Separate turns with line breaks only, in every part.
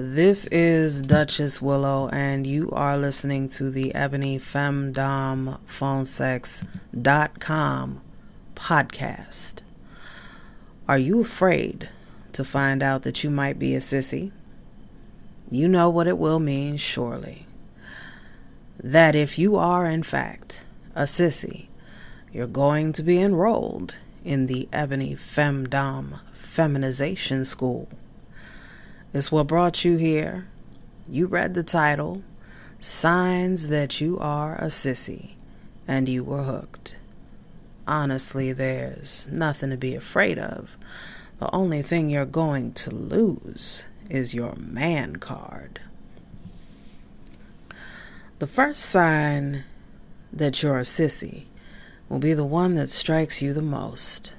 This is Duchess Willow, and you are listening to the Ebony Femdom Phonesex.com podcast. Are you afraid to find out that you might be a sissy? You know what it will mean, surely. That if you are, in fact, a sissy, you're going to be enrolled in the Ebony Femdom Feminization School. It's what brought you here. You read the title Signs That You Are a Sissy, and you were hooked. Honestly, there's nothing to be afraid of. The only thing you're going to lose is your man card. The first sign that you're a sissy will be the one that strikes you the most.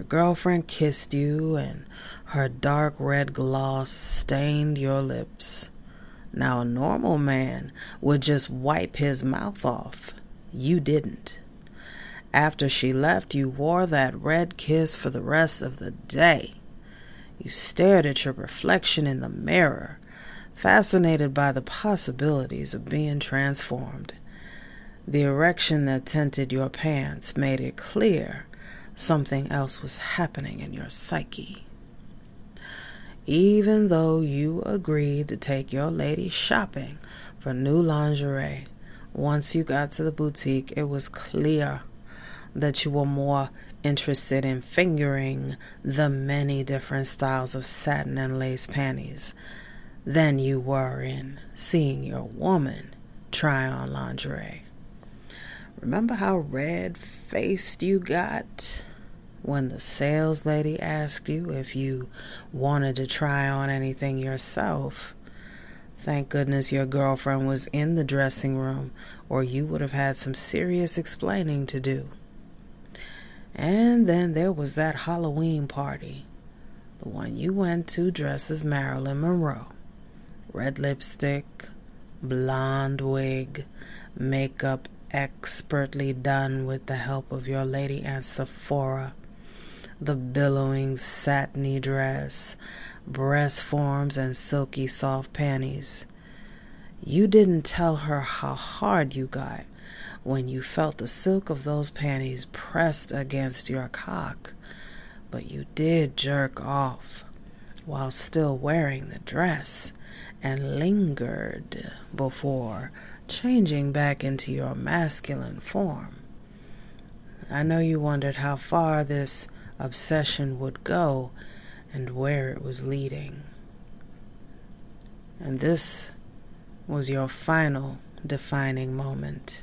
Your girlfriend kissed you, and her dark red gloss stained your lips. Now, a normal man would just wipe his mouth off. You didn't. After she left, you wore that red kiss for the rest of the day. You stared at your reflection in the mirror, fascinated by the possibilities of being transformed. The erection that tinted your pants made it clear something else was happening in your psyche. Even though you agreed to take your lady shopping for new lingerie, once you got to the boutique, it was clear that you were more interested in fingering the many different styles of satin and lace panties than you were in seeing your woman try on lingerie. Remember how red faced you got when the sales lady asked you if you wanted to try on anything yourself? Thank goodness your girlfriend was in the dressing room, or you would have had some serious explaining to do. And then there was that Halloween party, the one you went to dressed as Marilyn Monroe. Red lipstick, blonde wig, makeup expertly done with the help of your lady Aunt Sephora. The billowing satiny dress, breast forms, and silky soft panties. You didn't tell her how hard you got when you felt the silk of those panties pressed against your cock, but you did jerk off while still wearing the dress and lingered before changing back into your masculine form. I know you wondered how far this obsession would go and where it was leading. And this was your final defining moment.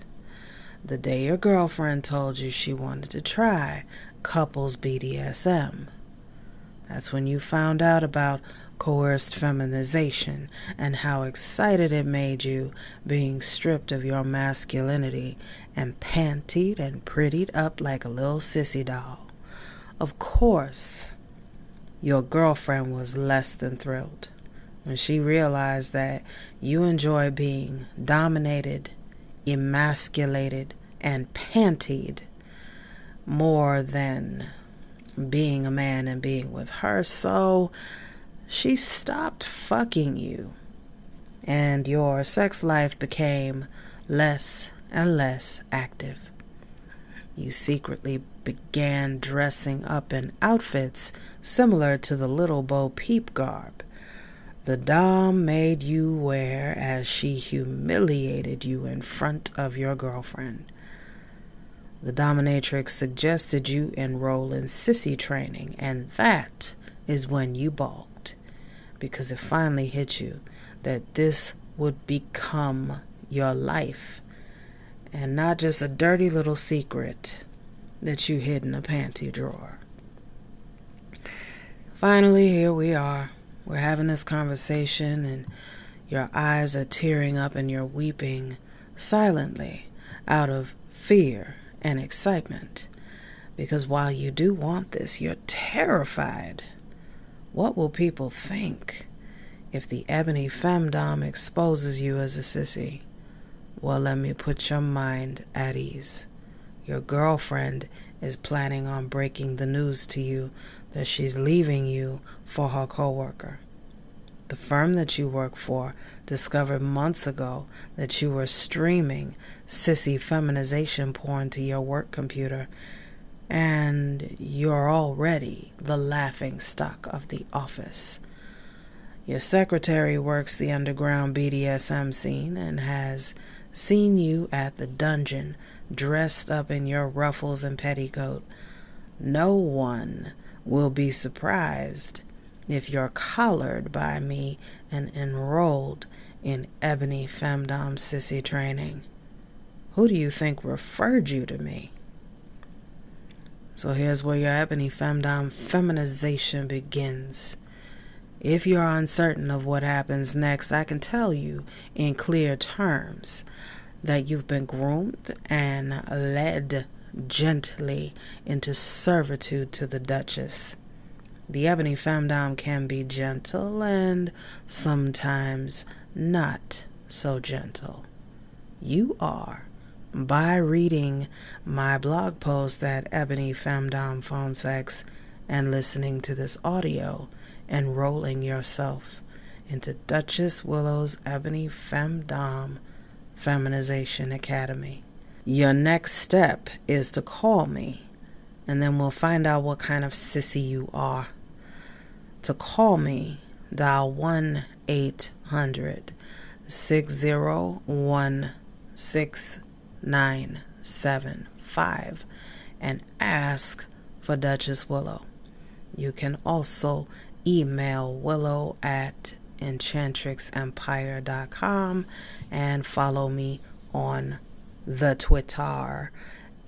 The day your girlfriend told you she wanted to try couples BDSM. That's when you found out about coerced feminization and how excited it made you being stripped of your masculinity and pantied and prettied up like a little sissy doll. Of course, your girlfriend was less than thrilled when she realized that you enjoy being dominated, emasculated, and pantied more than being a man and being with her. So she stopped fucking you, and your sex life became less and less active. You secretly began dressing up in outfits similar to the little Bo Peep garb the Dom made you wear as she humiliated you in front of your girlfriend. The dominatrix suggested you enroll in sissy training, and that is when you balked because it finally hit you that this would become your life and not just a dirty little secret that you hid in a panty drawer. Finally, here we are. We're having this conversation, and your eyes are tearing up and you're weeping silently out of fear and excitement. Because while you do want this, you're terrified what will people think if the ebony femdom exposes you as a sissy? Well, let me put your mind at ease. Your girlfriend is planning on breaking the news to you that she's leaving you for her coworker. The firm that you work for discovered months ago that you were streaming sissy feminization porn to your work computer, and you're already the laughing stock of the office. Your secretary works the underground BDSM scene and has seen you at the dungeon dressed up in your ruffles and petticoat. No one will be surprised if you're collared by me and enrolled in Ebony Femdom Sissy training. Who do you think referred you to me? So here's where your Ebony Femdom feminization begins. If you're uncertain of what happens next, I can tell you in clear terms that you've been groomed and led gently into servitude to the Duchess. The ebony femdom can be gentle and sometimes not so gentle. You are by reading my blog post at Ebony Femdom Phone Sex and listening to this audio, enrolling yourself into Duchess Willow's Ebony Femdom Feminization Academy. Your next step is to call me, and then we'll find out what kind of sissy you are. To call me, dial 1 800 601 6975 and ask for Duchess Willow. You can also email willow at enchantrixempire.com and follow me on the Twitter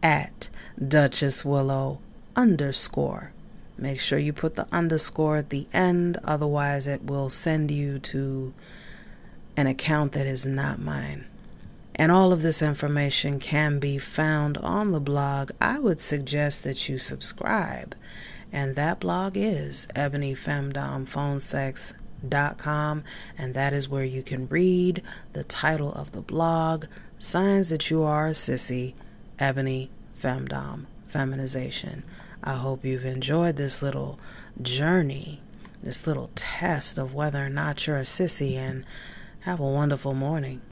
at Duchess Willow underscore. Make sure you put the underscore at the end, otherwise, it will send you to an account that is not mine. And all of this information can be found on the blog. I would suggest that you subscribe. And that blog is ebonyfemdomphonesex.com. And that is where you can read the title of the blog, Signs That You Are a Sissy, Ebony Femdom, Feminization. I hope you've enjoyed this little journey, this little test of whether or not you're a sissy, and have a wonderful morning.